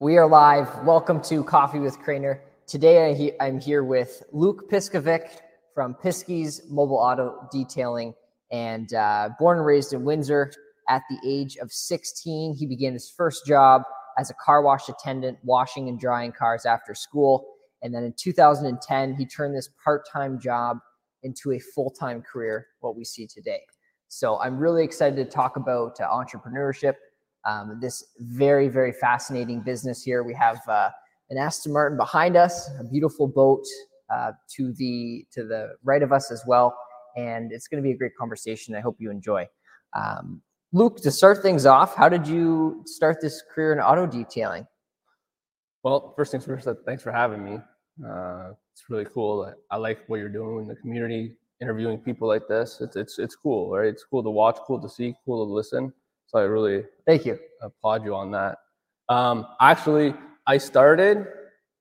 We are live. Welcome to Coffee with Crainer. Today I I'm here with Luke Piskovic from Piskey's Mobile Auto Detailing and uh, born and raised in Windsor. At the age of 16, he began his first job as a car wash attendant, washing and drying cars after school. And then in 2010, he turned this part time job into a full time career, what we see today. So I'm really excited to talk about uh, entrepreneurship, um, this very, very fascinating business here. We have uh, an Aston Martin behind us, a beautiful boat uh, to the to the right of us as well, and it's going to be a great conversation. I hope you enjoy. Um, Luke, to start things off, how did you start this career in auto detailing? Well, first things first, uh, thanks for having me. Uh, it's really cool. I like what you're doing in the community, interviewing people like this. It's it's it's cool, right? It's cool to watch, cool to see, cool to listen. So I really Thank you. applaud you on that. Um, actually, I started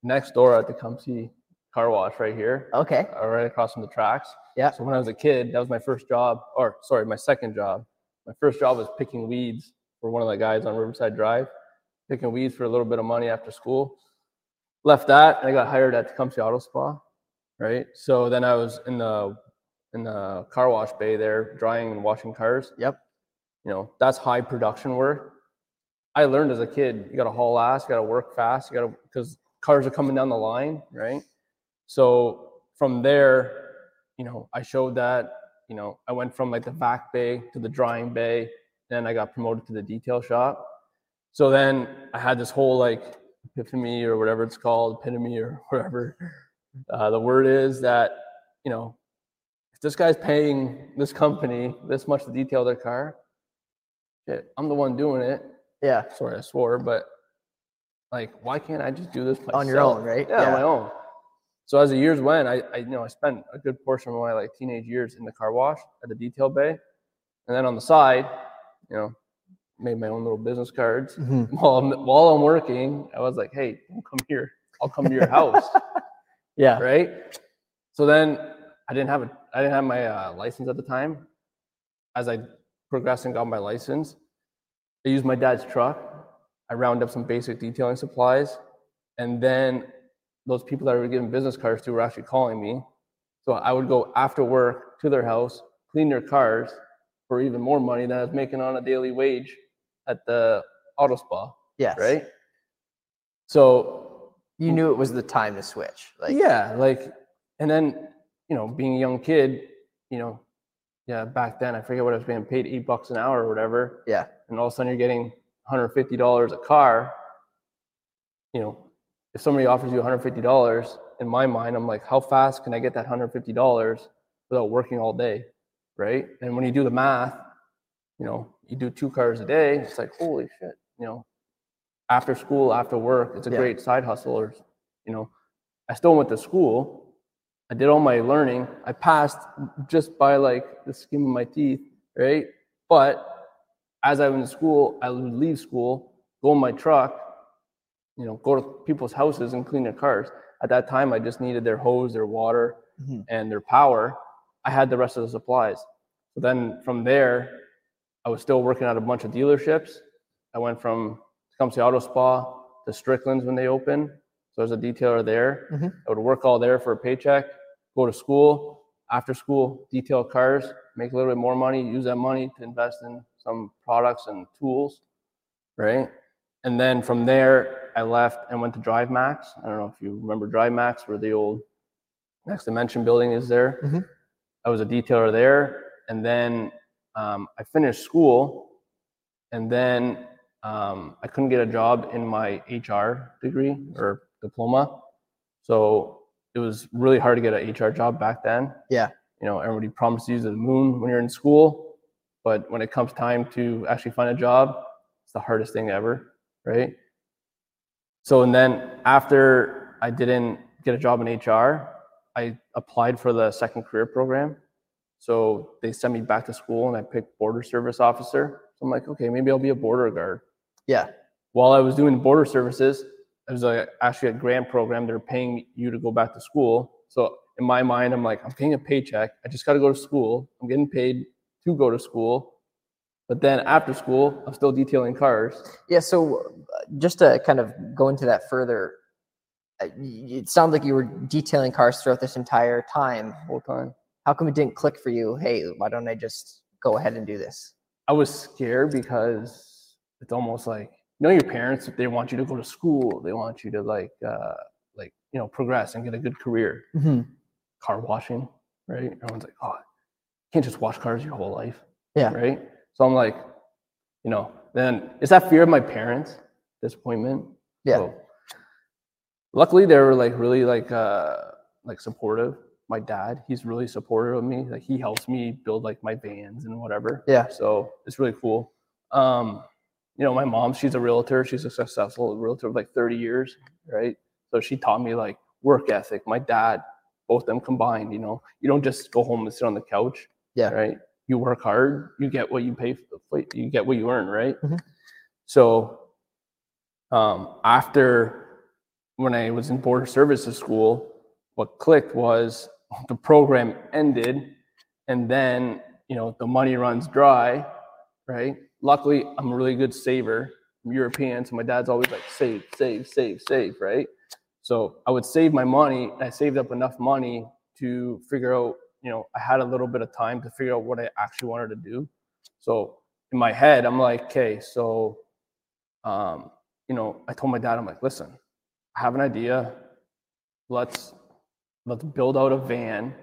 next door at the Tecumseh Car Wash right here, Okay. uh, right across from the tracks. Yeah. So when I was a kid, that was my first job, or sorry, my second job. My first job was picking weeds for one of the guys on Riverside Drive, picking weeds for a little bit of money after school. Left that, and I got hired at Tecumseh Auto Spa, right? So then I was in the in the car wash bay there, drying and washing cars. Yep. You know, that's high production work. I learned as a kid, you got to haul ass, you got to work fast, you got to because cars are coming down the line, right? So from there, you know, I showed that, you know, I went from like the vac bay to the drying bay, then I got promoted to the detail shop. So then I had this whole like epiphany or whatever it's called, epitome or whatever uh, the word is that, you know, if this guy's paying this company this much to detail their car, shit, I'm the one doing it. Yeah. Sorry, I swore, but like, why can't I just do this myself? On your own, right? Yeah, on Yeah. my own. So as the years went, I, I you know I spent a good portion of my like teenage years in the car wash at the detail bay, and then on the side, you know, made my own little business cards. Mhm. While I'm while I'm working, I was like, hey, don't come here. I'll come to your house, Yeah. right? So then I didn't have a I didn't have my uh, license at the time. As I progressed and got my license, I used my dad's truck. I rounded up some basic detailing supplies, and then those people that I were giving business cards to were actually calling me. So I would go after work to their house, clean their cars for even more money than I was making on a daily wage at the auto spa, Yes. right? So You knew it was the time to switch. Like, yeah, like, and then you know, being a young kid, you know, yeah, back then I forget what I was being paid, eight bucks an hour or whatever, yeah. and all of a sudden you're getting 150 dollars a car. You know, if somebody offers you 150 dollars, in my mind, I'm like, how fast can I get that 150 dollars without working all day, right? And when you do the math, you know, you do two cars a day, it's like, holy shit, you know, after school, after work, it's a Yeah. great side hustle. Or, you know, I still went to school. I did all my learning. I passed just by like the skin of my teeth, right? But as I went to school, I would leave school, go in my truck, you know, go to people's houses and clean their cars. At that time, I just needed their hose, their water, Mhm. and their power. I had the rest of the supplies. So then from there, I was still working at a bunch of dealerships. I went from Tecumseh Auto Spa to Strickland's when they opened. So I was a detailer there. Mhm. I would work all there for a paycheck, go to school, after school, detail cars, make a little bit more money, use that money to invest in some products and tools, right? And then from there, I left and went to Drive Max. I don't know if you remember Drive Max, where the old Next Dimension building is there. Mhm. I was a detailer there, and then um, I finished school, and then um, I couldn't get a job in my HR degree or diploma, so it was really hard to get an HR job back then. Yeah. You know, everybody promises you the moon when you're in school, but when it comes time to actually find a job, it's the hardest thing ever, right? So, and then after I didn't get a job in HR, I applied for the second career program. So they sent me back to school and I picked border service officer. So I'm like, okay, maybe I'll be a border guard. Yeah. While I was doing border services, it was a, actually a grant program. They're paying you to go back to school. So in my mind, I'm like, I'm getting a paycheck. I just got to go to school. I'm getting paid to go to school. But But then after school, I'm still detailing cars. Yeah. So uh, just to kind of go into that further, uh, it sounds like you were detailing cars throughout this entire time. Whole time. How come it didn't click for you? Hey, why don't I just go ahead and do this? I was scared because it's almost like you know your parents they want you to go to school, they want you to like uh like you know progress and get a good career. Mm-hmm. Car washing, right? Everyone's like, oh, you can't just wash cars your whole life, Yeah. right? So I'm like, you know, then it's that fear of my parents, disappointment. Yeah. So, luckily they were like really like uh like supportive. My dad, he's really supportive of me. Like he helps me build like my vans and whatever. Yeah. So it's really cool. Um, you know, my mom, she's a realtor. She's a successful realtor of like 30 years, right? So she taught me like work ethic. My dad, both them combined, you know, you don't just go home and sit on the couch, Yeah. right? You work hard, you get what you pay for, you get what you earn, right? Mhm. So um, after when I was in border services school, what clicked was the program ended and then you know the money runs dry right luckily i'm a really good saver i'm european so my dad's always like save save save save right so i would save my money and i saved up enough money to figure out you know i had a little bit of time to figure out what i actually wanted to do so in my head i'm like okay so um you know i told my dad i'm like listen i have an idea let's let's build out a van.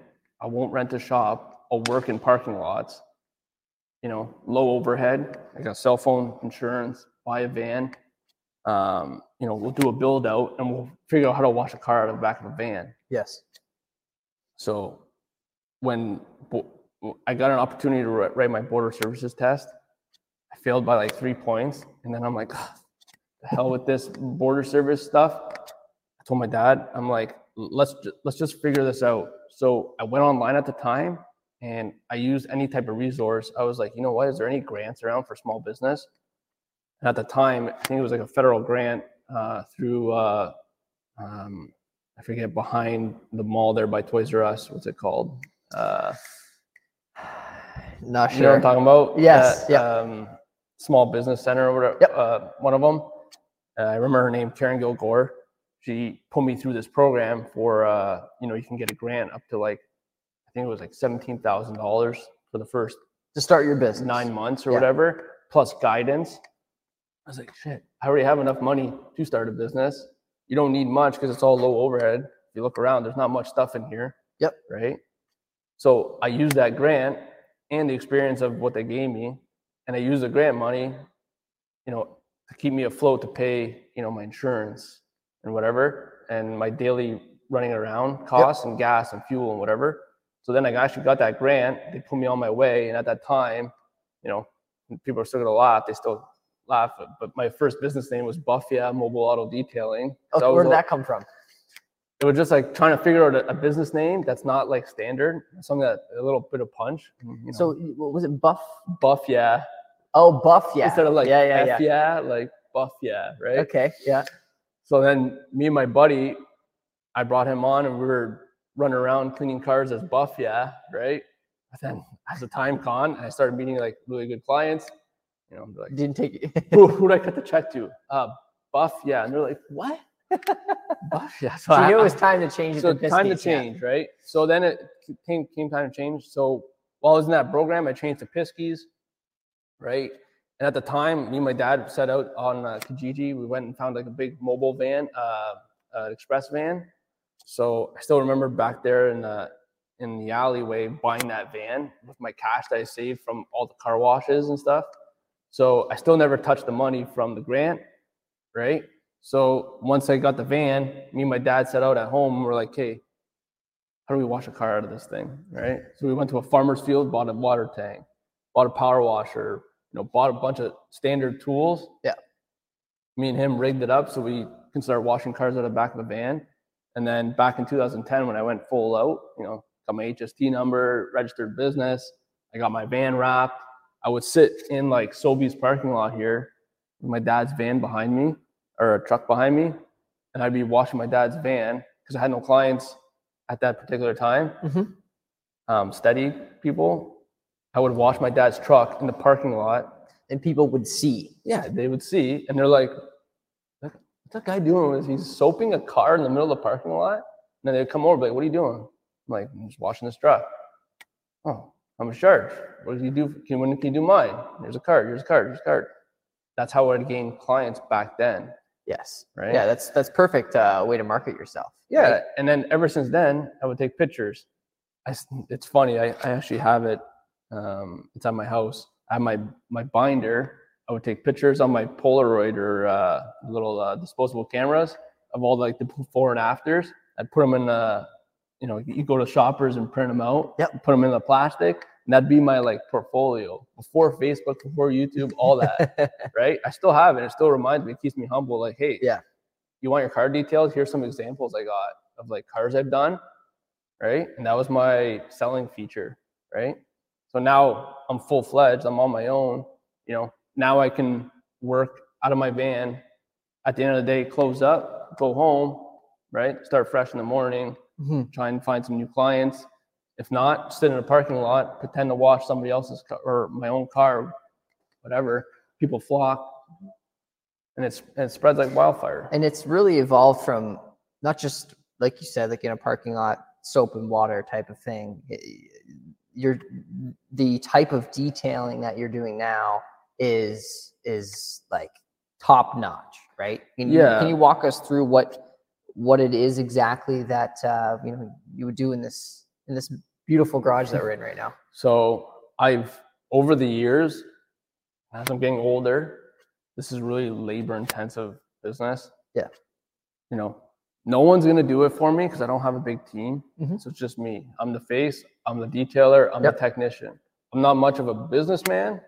I won't rent a shop. I'll work in parking lots. You know, low overhead. I got cell phone insurance. Buy a van. Um, you know, we'll do a build out and we'll figure out how to wash a car out of the back of a van. Yes. So when bo- I got an opportunity to write my border services test, I failed by like three points. And then I'm like, "Ah, the hell with this border service stuff. I told my dad, I'm like, let's let's just figure this out. So I went online at the time and I used any type of resource. I was like, you know what? Is there any grants around for small business? And at the time, I think it was like a federal grant uh, through uh, um, I forget behind the mall there by Toys R Us. What's it called? Uh, Not sure. you know what I'm talking about? Yes, That, Um, small business center or whatever. Yep. Uh, one of them. Uh, I remember her name, Karen Gilgore. She put me through this program for, uh, you know, you can get a grant up to like, I think it was like seventeen thousand dollars for the first To start your business. nine months or Yeah. whatever, plus guidance. I was like, shit, I already have enough money to start a business. You don't need much because it's all low overhead. If you look around, there's not much stuff in here. Yep. Right. So I used that grant and the experience of what they gave me, and I used the grant money, you know, to keep me afloat to pay, you know, my insurance and whatever, and my daily running around costs and gas and fuel and whatever. So then I actually got that grant. They put me on my way, and at that time, you know, people are still gonna laugh. They still laugh, but- my first business name was Buffia Mobile Auto Detailing. Oh, where did that come from? it was just like trying to figure out a, a business name that's not like standard, something that a little bit of punch. You know, So what was it Buff? buff, yeah, Oh, Buff. Yeah. instead of like yeah, yeah, yeah. Yeah, like buff, yeah, right? Okay. Yeah. So then me and my buddy, I brought him on, and we were running around cleaning cars as buff, yeah, right? But then as the time gone, I started meeting like really good clients. You know, like, Didn't take. who, who did I cut the check to? Uh, buff, yeah, and they're like, what? buff, yeah. so I- you knew it was time to change so time to Piskey's, yeah. change, right? So then it came came time to change. So while I was in that program, I changed to Piskey's, right? And at the time, me and my dad set out on uh, Kijiji. We went and found like a big mobile van, uh, uh, express van. So I still remember back there in the in the alleyway buying that van with my cash that I saved from all the car washes and stuff. So I still never touched the money from the grant, right? So once I got the van, me and my dad set out at home. We're like, "Hey, how do we wash a car out of this thing?" Right? So we went to a farmer's field, bought a water tank, bought a power washer, you know, bought a bunch of standard tools. Yeah. Me and him rigged it up so we can start washing cars out of the back of a van. And then back in 2010, when I went full out, you know, got my HST number, registered business, I got my van wrapped. I would sit in like Sobeys parking lot here with my dad's van behind me or a truck behind me, and I'd be washing my dad's van because I had no clients at that particular time. Mhm. Um, steady people. I would wash my dad's truck in the parking lot and people would see. Yeah, they would see, and they're like, "What's that guy doing? Was he's soaping a car in the middle of the parking lot?" And then they'd come over, like, "What are you doing?" I'm like, "I'm just washing this truck." Oh, I'm much charge? What do you do? Can when can you do mine? Here's a card. Here's a card. Here's a card. That's how I'd gain clients back then, Yes. right? Yeah, that's that's perfect uh, way to market yourself. Yeah, right? and then ever since then, I would take pictures. I it's funny. I, I actually have it. Um, it's at my house. I have my my binder. I would take pictures on my Polaroid or uh, little uh, disposable cameras of all like the before and afters. I'd put them in the, you know, you go to shoppers and print them out. Yep. Put them in the plastic, and that'd be my like portfolio before Facebook, before YouTube, all that. right? I still have it. It still reminds me. It keeps me humble. Like, hey, Yeah. you want your car details? Here's some examples I got of like cars I've done, right? And that was my selling feature, right? So now I'm full fledged. I'm on my own. You know, now I can work out of my van. At the end of the day, close up, go home, right? Start fresh in the morning. Mhm. Try and find some new clients. If not, sit in a parking lot, pretend to wash somebody else's car or my own car, whatever. People flock, and it's and it spreads like wildfire. And it's really evolved from not just like you said, like in a parking lot, soap and water type of thing. You're the type of detailing that you're doing now is is like top notch, right? Can you, Yeah. Can you walk us through what what it is exactly that uh, you know you would do in this in this beautiful garage that we're in right now? So I've over the years, as I'm getting older, this is really labor intensive business. Yeah. You know, no one's gonna do it for me because I don't have a big team. Mhm. So it's just me. I'm the face, I'm the detailer, I'm Yep. the technician. I'm not much of a businessman.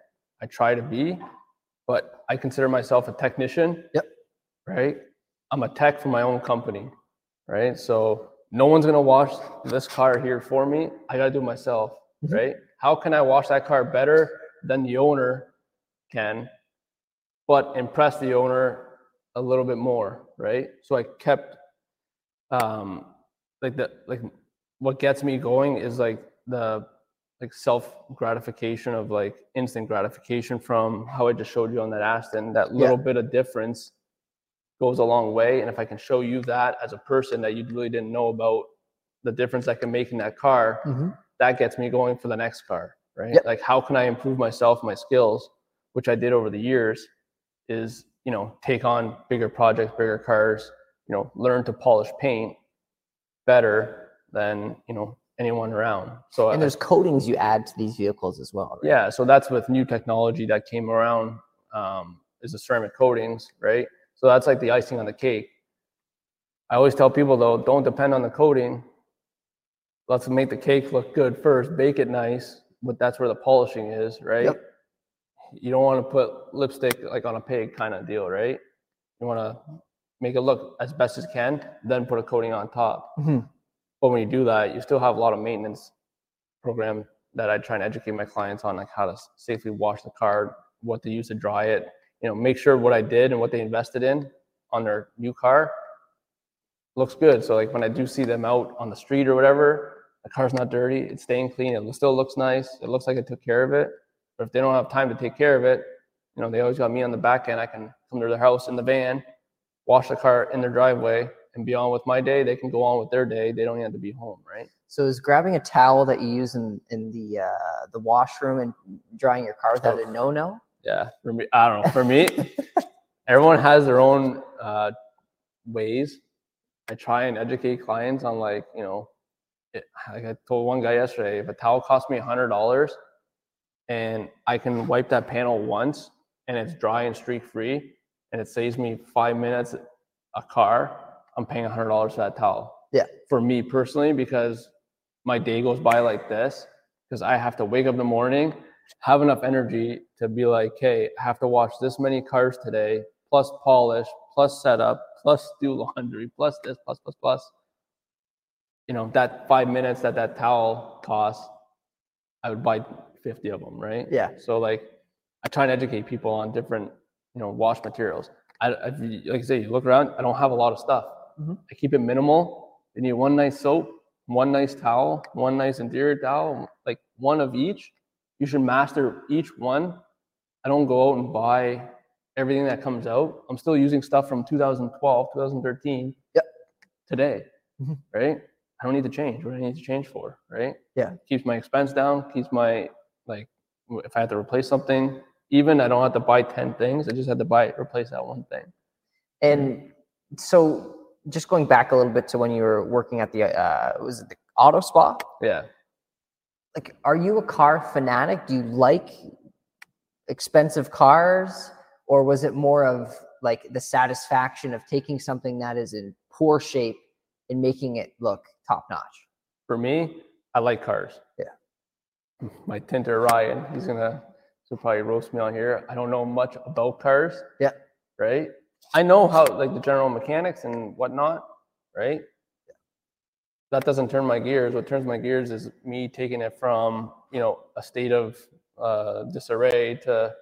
I try to be, but I consider myself a technician. Yep. Right? I'm a tech for my own company. Right? So no one's gonna wash this car here for me. I gotta do it myself. Mhm. Right? How can I wash that car better than the owner can, but impress the owner a little bit more, right? So I kept um like the like what gets me going is like the like self gratification of like instant gratification from how I just showed you on that Aston. That little bit of difference goes a long way. And if I can show you that as a person that you really didn't know about the difference I can make in that car, mm-hmm. that gets me going for the next car, right? Yep. Like how can I improve myself, my skills, which I did over the years, is you know take on bigger projects, bigger cars, you know, learn to polish paint better than you know anyone around. So And I- there's coatings you add to these vehicles as well. Right? yeah, so that's with new technology that came around um, is the ceramic coatings, right? So that's like the icing on the cake. I always tell people though, don't depend on the coating. Let's make the cake look good first, bake it nice, but that's where the polishing is, right? Yep. You don't want to put lipstick like on a pig kind of deal, right? You want to make it look as best as you can, then put a coating on top. Mhm. But when you do that, you still have a lot of maintenance program that I try and educate my clients on, like how to safely wash the car, what to use to dry it. You know, make sure what I did and what they invested in on their new car looks good. So like when I do see them out on the street or whatever, the car's not dirty, it's staying clean, it still looks nice, it looks like I took care of it. But if they don't have time to take care of it, you know, they always got me on the back end. I can come to their house in the van, wash the car in their driveway, and be on with my day. They can go on with their day. They don't have to be home, right? So is grabbing a towel that you use in in the uh, the washroom and drying your car is that a no no? Yeah, for me, I don't know. For me, everyone has their own uh, ways. I try and educate clients on like you know, it, like I told one guy yesterday, if a towel costs me a hundred dollars, and I can wipe that panel once, and it's dry and streak free, and it saves me five minutes a car, I'm paying a hundred dollars for that towel. Yeah. For me personally, because my day goes by like this, because I have to wake up in the morning, have enough energy to be like, hey, I have to wash this many cars today, plus polish, plus setup, plus do laundry, plus this, plus, plus, plus. You know, that five minutes that that towel costs, I would buy 50 of them, right? Yeah. So like, I try and educate people on different, you know, wash materials. I, I like I say, you look around, I don't have a lot of stuff. Mhm. I keep it minimal. You need one nice soap, one nice towel, one nice interior towel, like one of each. You should master each one I don't go out and buy everything that comes out. I'm still using stuff from 2012, 2013. Yep. Today, Mhm. right? I don't need to change. What do I need to change for, right? Yeah. Keeps my expense down. Keeps my like if I have to replace something, even I don't have to buy ten things. I just have to buy replace that one thing. And so, just going back a little bit to when you were working at the uh, was it the auto spa? Yeah. Like, are you a car fanatic? Do you like expensive cars, or was it more of like the satisfaction of taking something that is in poor shape and making it look top notch? For me, I like cars. Yeah. My tinter Ryan, he's gonna he'll probably roast me on here. I don't know much about cars. Yeah. Right. I know how like the general mechanics and whatnot. Right. That doesn't turn my gears. What turns my gears is me taking it from you know a state of uh, disarray to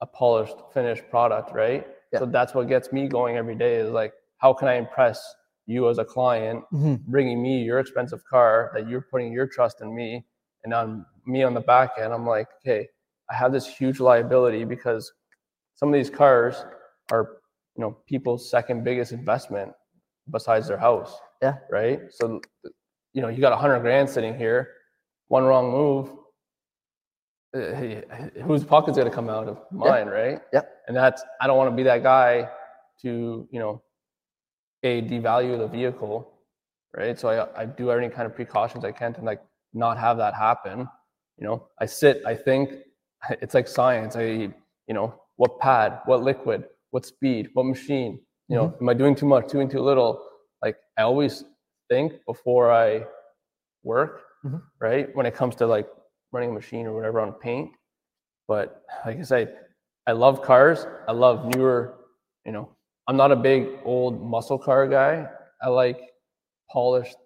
a polished, finished product. Right. Yeah. So that's what gets me going every day. Is like, how can I impress you as a client bringing me your expensive car that you're putting your trust in me and on me on the back end i'm like okay i have this huge liability because some of these cars are you know people's second biggest investment besides their house Yeah. right? So you know you got a hundred grand sitting here one wrong move uh, whose pocket's going to come out of mine right? Yeah. and that's i don't want to be that guy to you know a devalue the vehicle right? So I, I do any kind of precautions i can to like not have that happen. You know i sit i think it's like science. I you know what pad what liquid what speed what machine you know am i doing too much doing too little like i always think before i work Mhm. right when it comes to like running a machine or whatever on paint but like i said i love cars i love newer you know i'm not a big old muscle car guy i like polished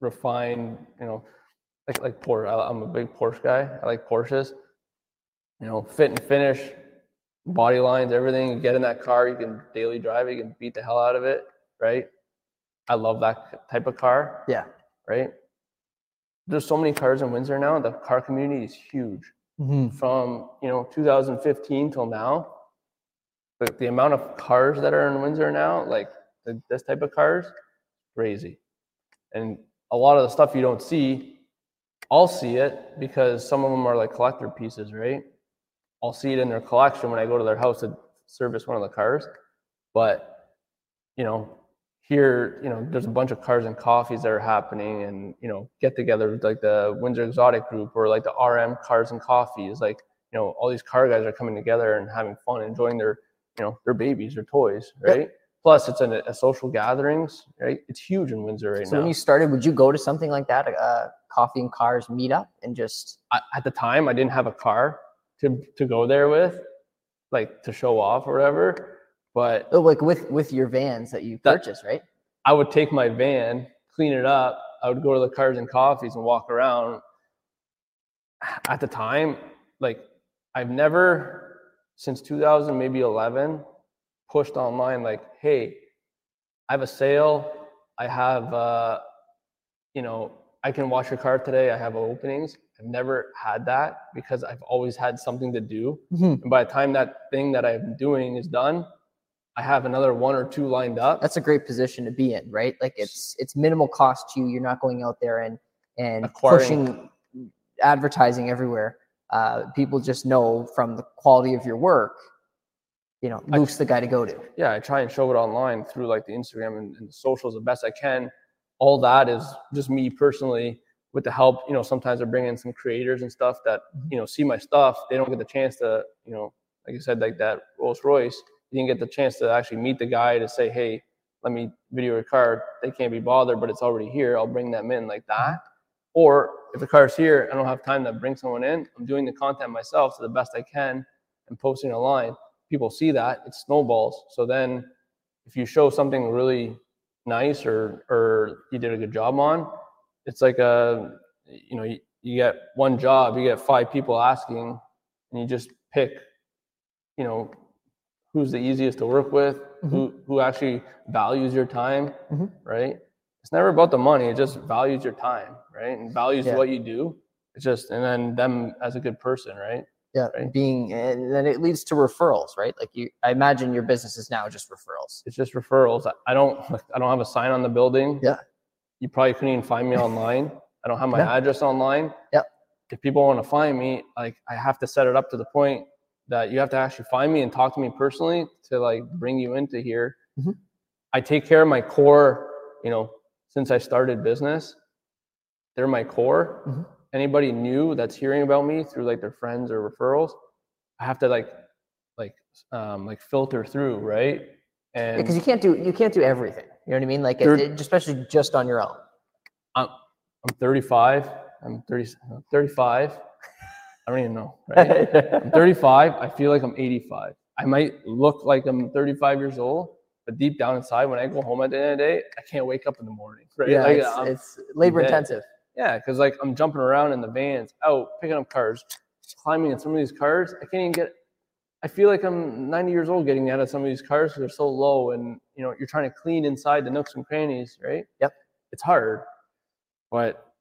refined you know like like Porsche. I- I'm a big Porsche guy. I like Porsches. You know, fit and finish, body lines, everything. You get in that car, you can daily drive it, you can beat the hell out of it, right? I love that type of car, Yeah. right? There's so many cars in Windsor now. The car community is huge. Mm-hmm. From you know 2015 till now, the, the amount of cars that are in Windsor now, like the, this type of cars, crazy. And a lot of the stuff you don't see, I'll see it because some of them are like collector pieces, right? I'll see it in their collection when I go to their house to service one of the cars. But you know, here, you know, there's a bunch of cars and coffees that are happening and you know, get togethers like the Windsor Exotic Group or like the RM Cars and Coffees. Like, you know, all these car guys are coming together and having fun, enjoying their, you know, their babies, their toys, Yep. right? Plus, it's a, a social gatherings, right? It's huge in Windsor right So now. when you started, would you go to something like that, a uh, coffee and cars meetup, and just I, at the time I didn't have a car to to go there with, like to show off or whatever. But oh, like with with your vans that you That- purchased, right? I would take my van, clean it up. I would go to the cars and coffees and walk around. At the time, like I've never since 2000 maybe 11 pushed online like, hey, I have a sale. I have uh, you know, I can wash your car today. I have openings. I've never had that because I've always had something to do. And by the time that thing that I'm doing is done, I have another one or two lined up. That's a great position to be in, right? Like it's it's minimal cost to you. You're not going out there and and Acquiring- pushing advertising everywhere. Uh, people just know from the quality of your work, you know, I- the guy to go to. yeah, I try and show it online through like the Instagram and, and the socials the best I can. All that is just me personally with the help. You know, sometimes I bring in some creators and stuff that mm-hmm. you know see my stuff. They don't get the chance to, you know, like I said, like that Rolls Royce. You didn't get the chance to actually meet the guy to say, hey, let me video your car. They can't be bothered, but it's already here. I'll bring them in like that. Mm-hmm. Or if the car's here, I don't have time to bring someone in. I'm doing the content myself to the best I can and posting online. People see that it snowballs. So then, if you show something really nice or or you did a good job on, it's like a you know you, you get one job, you get five people asking, and you just pick, you know, who's the easiest to work with, who who actually values your time, Mhm. right? It's never about the money; it just values your time, right? And values Yeah. what you do. It's just and then them as a good person, right? Yeah, Right. being and then it leads to referrals, right? Like you, I imagine your business is now just referrals. It's just referrals. I don't I don't have a sign on the building. Yeah. You probably couldn't even find me online. I don't have my Yeah. address online. Yep. If people want to find me, like I have to set it up to the point that you have to actually find me and talk to me personally to like bring you into here. Mhm. I take care of my core, you know, since I started business. They're my core. Mhm. Anybody new that's hearing about me through like their friends or referrals, I have to like like um like filter through, right? And Because you can't do you can't do everything. You know what I mean? Like it, it- especially just on your own. I'm 35. I'm 30, 35. I don't even know. Right? I'm 35. I feel like I'm 85. I might look like I'm 35 years old, but deep down inside, when I go home at the end of the day, I can't wake up in the morning. Right? yeah, Like, it's, it's labor intensive. yeah, because like I'm jumping around in the vans, out picking up cars, climbing in some of these cars. I can't even get. I feel like I'm 90 years old getting out of some of these cars because they're so low, and you know you're trying to clean inside the nooks and crannies, right? Yep. It's hard, but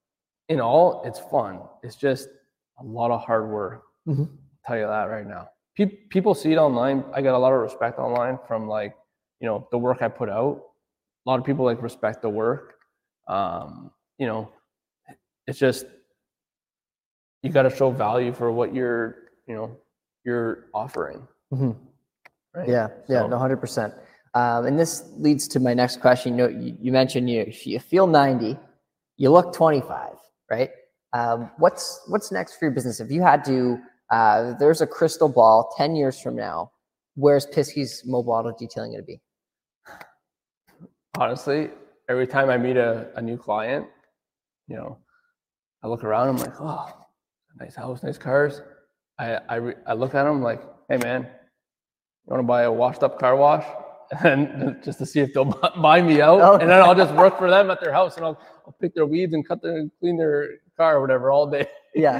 in all, it's fun. It's just a lot of hard work. Mhm. I'll tell you that right now. Pe- people see it online. I get a lot of respect online from like you know the work I put out. A lot of people like respect the work. Um, you know, it's just you got to show value for what you're you know you're offering Mhm. right Yeah, yeah, no, hundred percent. Um, and this leads to my next question. You know, you, you mentioned you you feel ninety, you look twenty five, right? Um, what's what's next for your business? If you had to, uh, there's a crystal ball ten years from now. Where's Piskey's mobile auto detailing going to be? honestly every time i meet a, a new client you know i look around i'm like oh nice house nice cars i i, re- I look at them like hey man you want to buy a washed up car wash and just to see if they'll bu- buy me out Oh. and then i'll just work for them at their house and i'll, I'll pick their weeds and cut their clean their car or whatever all day Yeah,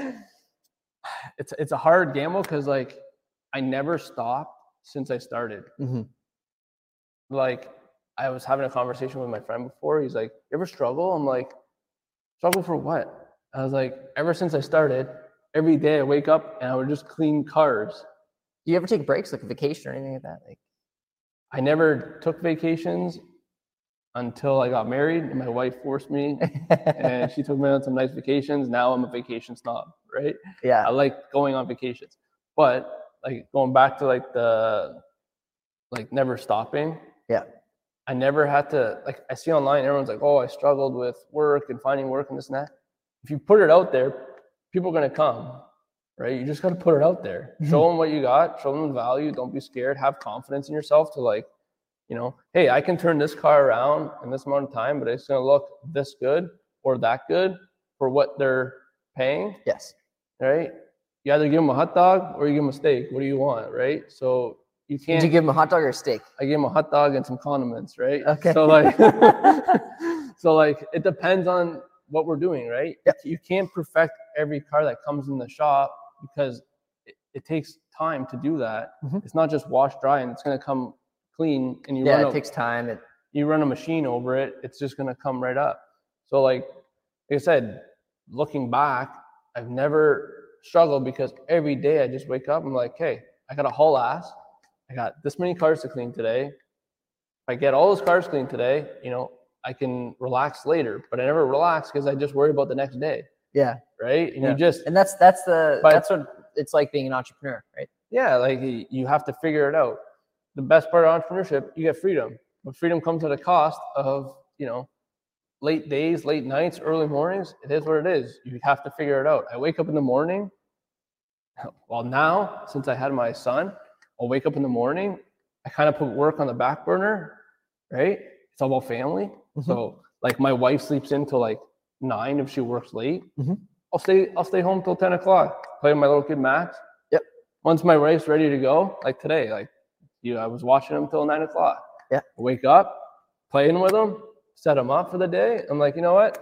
it's it's a hard gamble because like I never stopped since I started. Mhm. Like I was having a conversation with my friend before. He's like, "You ever struggle?" I'm like, "Struggle for what?" I was like, "Ever since I started, every day I wake up and I would just clean cars. Do you ever take breaks, like a vacation or anything like that? Like, I never took vacations until I got married, and my wife forced me, and she took me on some nice vacations. Now I'm a vacation snob, right? yeah, I like going on vacations. But like going back to like the like never stopping. Yeah. I never had to like I see online everyone's like, oh, I struggled with work and finding work and this and that. If you put it out there, people are gonna come, right? You just gotta put it out there. Mm-hmm. Show them what you got, show them the value, don't be scared, have confidence in yourself to like, you know, hey, I can turn this car around in this amount of time, but it's gonna look this good or that good for what they're paying yes, right? You either give them a hot dog or you give them a steak. What do you want, right? So you can't. Did you give them a hot dog or a steak? I give them a hot dog and some condiments, right? Okay. So like, so like, it depends on what we're doing, right? Yep. You can't perfect every car that comes in the shop because it, it takes time to do that. Mhm. It's not just wash dry and it's gonna come clean and you Yeah, run it a- takes time. It, you run a machine over it, it's just gonna come right up. So like, like I said, looking back, I've never struggled because every day I just wake up, I'm like, hey, I got a whole ass. I got this many cars to clean today. If I get all those cars cleaned today, you know, I can relax later. But I never relax because I just worry about the next day, yeah, right? And Yeah. you just and that's that's the But- that's what it's like being an entrepreneur, right? yeah, like you have to figure it out. The best part of entrepreneurship, you get freedom, but freedom comes at a cost of, you know, late days, late nights, early mornings. It is what it is. You have to figure it out. I wake up in the morning. Well, now, since I had my son, I'll wake up in the morning. I kind of put work on the back burner, right? It's all about family. Mhm. So, like, my wife sleeps in till like nine if she works late. Mhm. I'll stay. I'll stay home till ten o'clock. Play with my little kid Max. Yep. Once my wife's ready to go, like today, like you, I was watching him till nine o'clock. Yeah. Wake up, playing with him, set him up for the day. I'm like, you know what?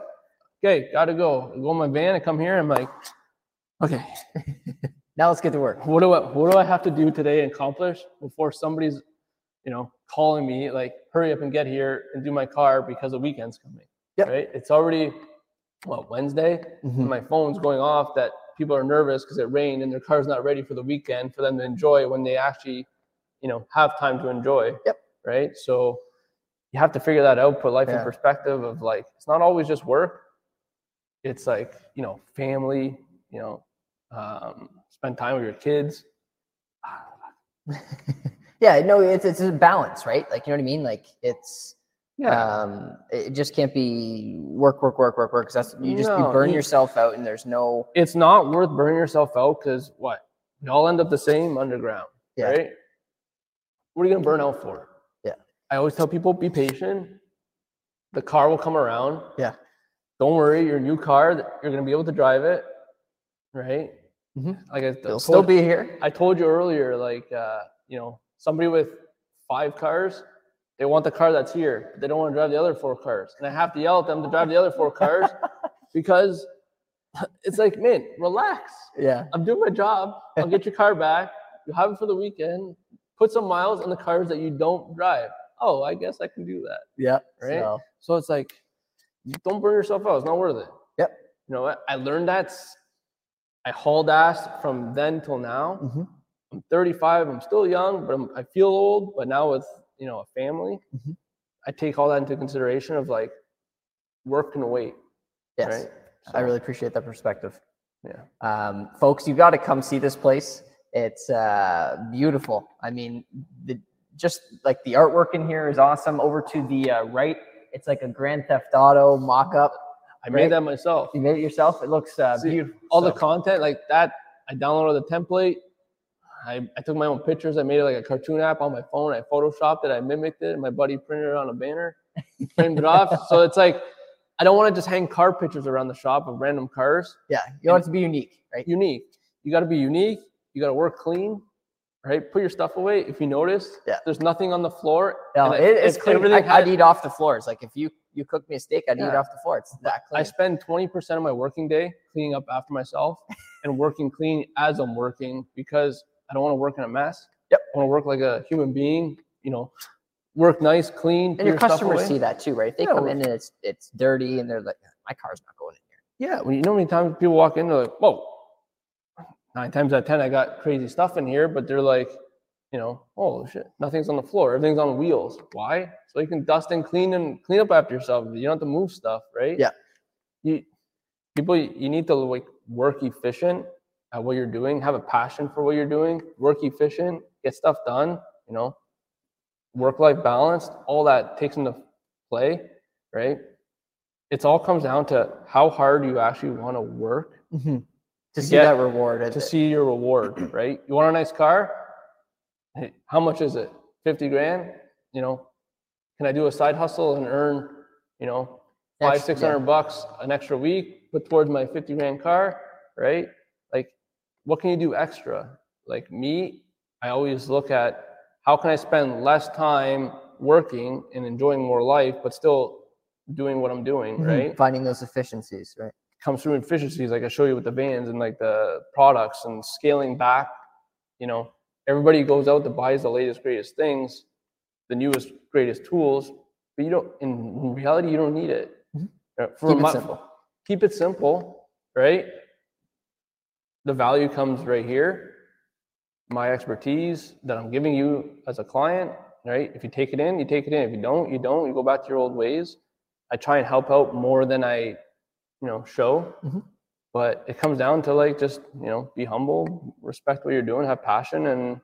Okay, gotta go. I go in my van and come here. I'm like, okay, Now let's get to work. what do I what do I have to do today and accomplish before somebody's, you know, calling me like, hurry up and get here and do my car because the weekend's coming. Yep. Right? It's already what Wednesday, Mhm. and my phone's going off that people are nervous because it rained and their car's not ready for the weekend for them to enjoy when they actually, you know, have time to enjoy. Yep. Right. So you have to figure that out, put life Yeah. in perspective of like, it's not always just work. It's like, you know, family, you know, um, spend time with your kids. yeah, no, it's it's a balance, right? Like you know what I mean? Like it's Yeah. um it just can't be work, work, work, work, work. Cause that's you just No, you burn you- yourself out and there's no it's not worth burning yourself out because what? You all end up the same underground. Yeah. Right. What are you gonna burn out for? Yeah. I always tell people be patient. The car will come around. Yeah. Don't worry, your new car, you're gonna be able to drive it. Right. Mhm. Like I it'll told- still be here. I told you earlier, like uh, you know, somebody with five cars, they want the car that's here, but they don't want to drive the other four cars. And I have to yell at them to drive the other four cars because it's like, man, relax. Yeah. I'm doing my job. I'll get your car back. You have it for the weekend. Put some miles on the cars that you don't drive. Oh, I guess I can do that. Yeah. Right? So, So it's like, don't burn yourself out. It's not worth it. Yep. You know what? I learned that. I hauled ass from then till now. mhm. I'm 35. I'm still young, but I'm, I feel old. But now with you know a family, Mhm. I take all that into consideration of like work can wait. yes. Right. I really appreciate that perspective. yeah. Um, folks, you got to come see this place. It's uh, beautiful. I mean, the just like the artwork in here is awesome. Over to the uh, right, it's like a Grand Theft Auto mock-up. I Right. made that myself. You made it yourself. It looks uh, See, beautiful. all the content like that i downloaded the template I, I took my own pictures. I made it like a cartoon app on my phone. I photoshopped it. I mimicked it. And my buddy printed it on a banner. And framed it off. So it's like i don't want to just hang car pictures around the shop of random cars. Yeah, you want it to be unique, right? unique. You got to be unique. You got to work clean right? Put your stuff away. If you notice Yeah. there's nothing on the floor. No, it, it's clean. everything I, I'd eat off the floors. Like if you you cook me a steak, I'd eat off the floor. It's that clean. I spend 20% of my working day cleaning up after myself and working clean as I'm working because I don't want to work in a mess. Yep. I want to work like a human being, you know, work nice, clean. and your customers see that too, right? If they Yeah, come in and it's it's dirty and they're like, my car's not going in here. Yeah. When you know how many times people walk in, they're like, whoa, nine times out of 10, I got crazy stuff in here, but they're like, you know, oh shit, nothing's on the floor. Everything's on wheels. Why? So you can dust and clean and clean up after yourself. You don't have to move stuff, right? Yeah. You people, you need to like work efficient at what you're doing. Have a passion for what you're doing. Work efficient. Get stuff done. You know, work-life balance. All that takes into play, right? It's all comes down to how hard you actually want to work mm-hmm. To see get- that reward. to see your reward, right? You want a nice car? Hey, how much is it? 50 grand? You know, can I do a side hustle and earn, you know, five, six hundred bucks an extra week, put towards my 50 grand car, right? What can you do extra? Like me, I always look at how can I spend less time working and enjoying more life, but still doing what I'm doing, Mhm. right? Finding those efficiencies, right? comes through efficiencies like I show you with the vans and like the products and scaling back. You know, everybody goes out to buys the latest, greatest things, the newest, greatest tools, but you don't. In reality, you don't need it. Mhm. Uh, for Keep it my- simple. Keep it simple, right? The value comes right here. My expertise that I'm giving you as a client, right? If you take it in, you take it in. If you don't, you don't. You go back to your old ways. I try and help out more than I you know show Mhm. but it comes down to like just you know be humble respect what you're doing have passion and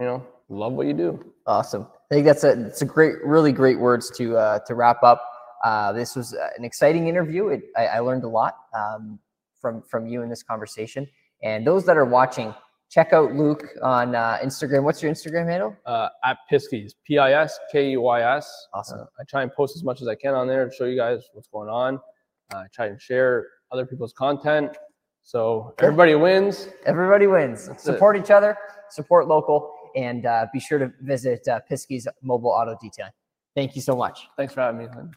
you know love what you do Awesome. I think that's a it's a great, really great words to uh, to wrap up. Uh, this was an exciting interview. It, I, I learned a lot um, from from you in this conversation. And those that are watching, check out Luke on uh, Instagram. What's your Instagram handle? uh, at piskeys p-i-s-k-e-y-s Awesome. Uh, i try and post as much as i can on there to show you guys what's going on uh, i try and share other people's content so everybody wins Everybody wins. That's it. support each other, support local, and uh, be sure to visit uh, Piskey's Mobile Auto Detailing. Thank you so much. thanks for having me.